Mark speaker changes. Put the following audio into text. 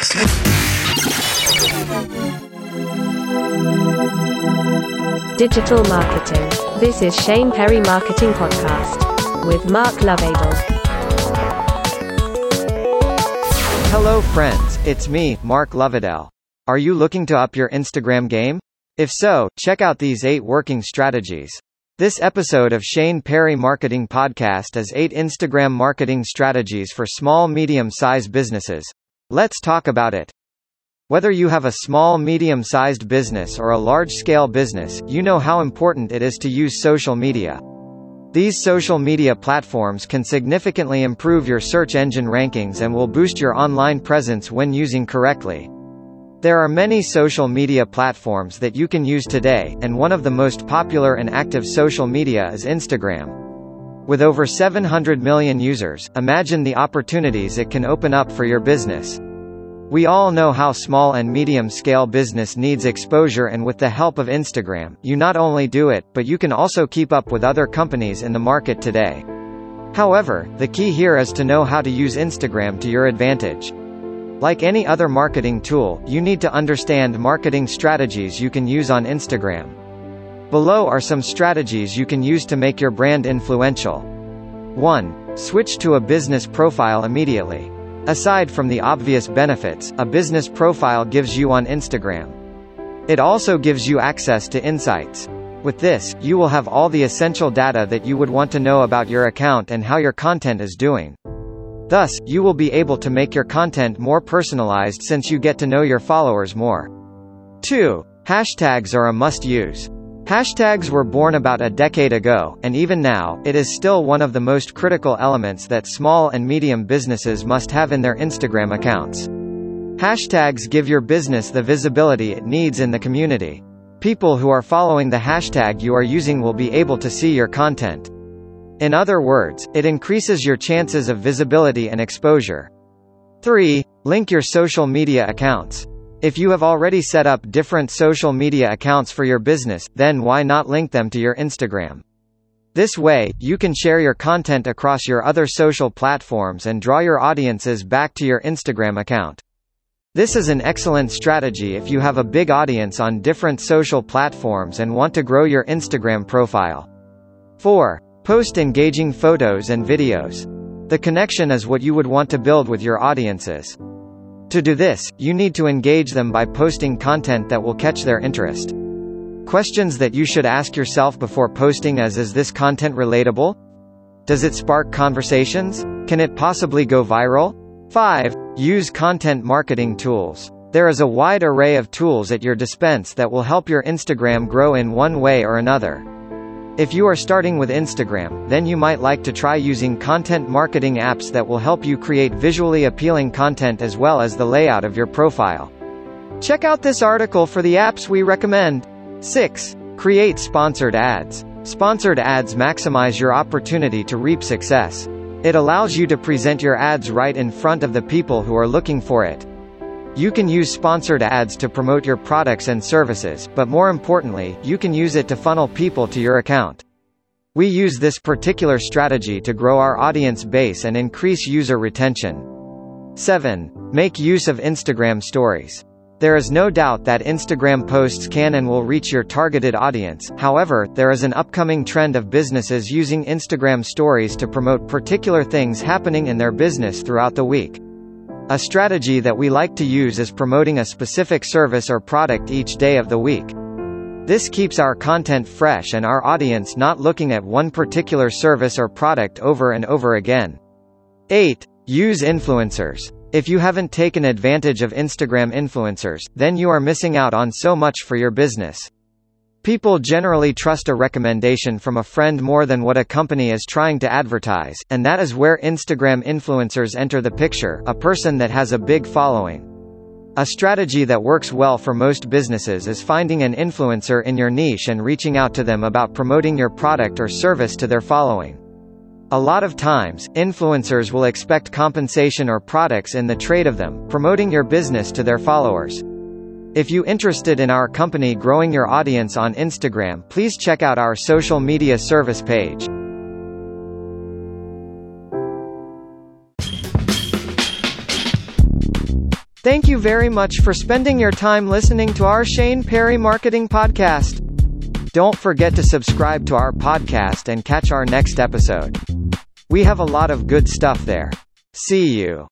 Speaker 1: Thanks.
Speaker 2: Digital Marketing. This is Shane Perry Marketing Podcast with Mark Lovedale.
Speaker 3: Hello, friends. It's me, Mark Lovedale. Are you looking to up your Instagram game? If so, check out these eight working strategies. This episode of Shane Perry Marketing Podcast is eight Instagram marketing strategies for small medium sized businesses. Let's talk about it. Whether you have a small medium sized business or a large scale business, you know how important it is to use social media. These social media platforms can significantly improve your search engine rankings and will boost your online presence when using correctly. There are many social media platforms that you can use today, and one of the most popular and active social media is Instagram. With over 700 million users, imagine the opportunities it can open up for your business. We all know how small and medium-scale business needs exposure and with the help of Instagram, you not only do it, but you can also keep up with other companies in the market today. However, the key here is to know how to use Instagram to your advantage. Like any other marketing tool, you need to understand marketing strategies you can use on Instagram. Below are some strategies you can use to make your brand influential. 1. Switch to a business profile immediately. Aside from the obvious benefits, a business profile gives you on Instagram. It also gives you access to insights. With this, you will have all the essential data that you would want to know about your account and how your content is doing. Thus, you will be able to make your content more personalized since you get to know your followers more. 2. Hashtags are a must-use. Hashtags were born about a decade ago, and even now, it is still one of the most critical elements that small and medium businesses must have in their Instagram accounts. Hashtags give your business the visibility it needs in the community. People who are following the hashtag you are using will be able to see your content. In other words, it increases your chances of visibility and exposure. 3. Link your social media accounts. If you have already set up different social media accounts for your business, then why not link them to your Instagram? This way, you can share your content across your other social platforms and draw your audiences back to your Instagram account. This is an excellent strategy if you have a big audience on different social platforms and want to grow your Instagram profile. 4. Post engaging photos and videos. The connection is what you would want to build with your audiences. To do this, you need to engage them by posting content that will catch their interest. Questions that you should ask yourself before posting as is this content relatable? Does it spark conversations? Can it possibly go viral? 5. Use content marketing tools. There is a wide array of tools at your dispense that will help your Instagram grow in one way or another. If you are starting with Instagram, then you might like to try using content marketing apps that will help you create visually appealing content as well as the layout of your profile. Check out this article for the apps we recommend. 6. Create sponsored ads. Sponsored ads maximize your opportunity to reap success. It allows you to present your ads right in front of the people who are looking for it. You can use sponsored ads to promote your products and services, but more importantly, you can use it to funnel people to your account. We use this particular strategy to grow our audience base and increase user retention. 7. Make use of Instagram stories. There is no doubt that Instagram posts can and will reach your targeted audience, however, there is an upcoming trend of businesses using Instagram stories to promote particular things happening in their business throughout the week. A strategy that we like to use is promoting a specific service or product each day of the week. This keeps our content fresh and our audience not looking at one particular service or product over and over again. 8. Use influencers. If you haven't taken advantage of Instagram influencers, then you are missing out on so much for your business. People generally trust a recommendation from a friend more than what a company is trying to advertise, and that is where Instagram influencers enter the picture, a person that has a big following. A strategy that works well for most businesses is finding an influencer in your niche and reaching out to them about promoting your product or service to their following. A lot of times, influencers will expect compensation or products in the trade of them, promoting your business to their followers. If you interested in our company growing your audience on Instagram please check out our social media service page. Thank you very much for spending your time listening to our Shane Perry Marketing Podcast. Don't forget to subscribe to our podcast and catch our next episode. We have a lot of good stuff there. See you.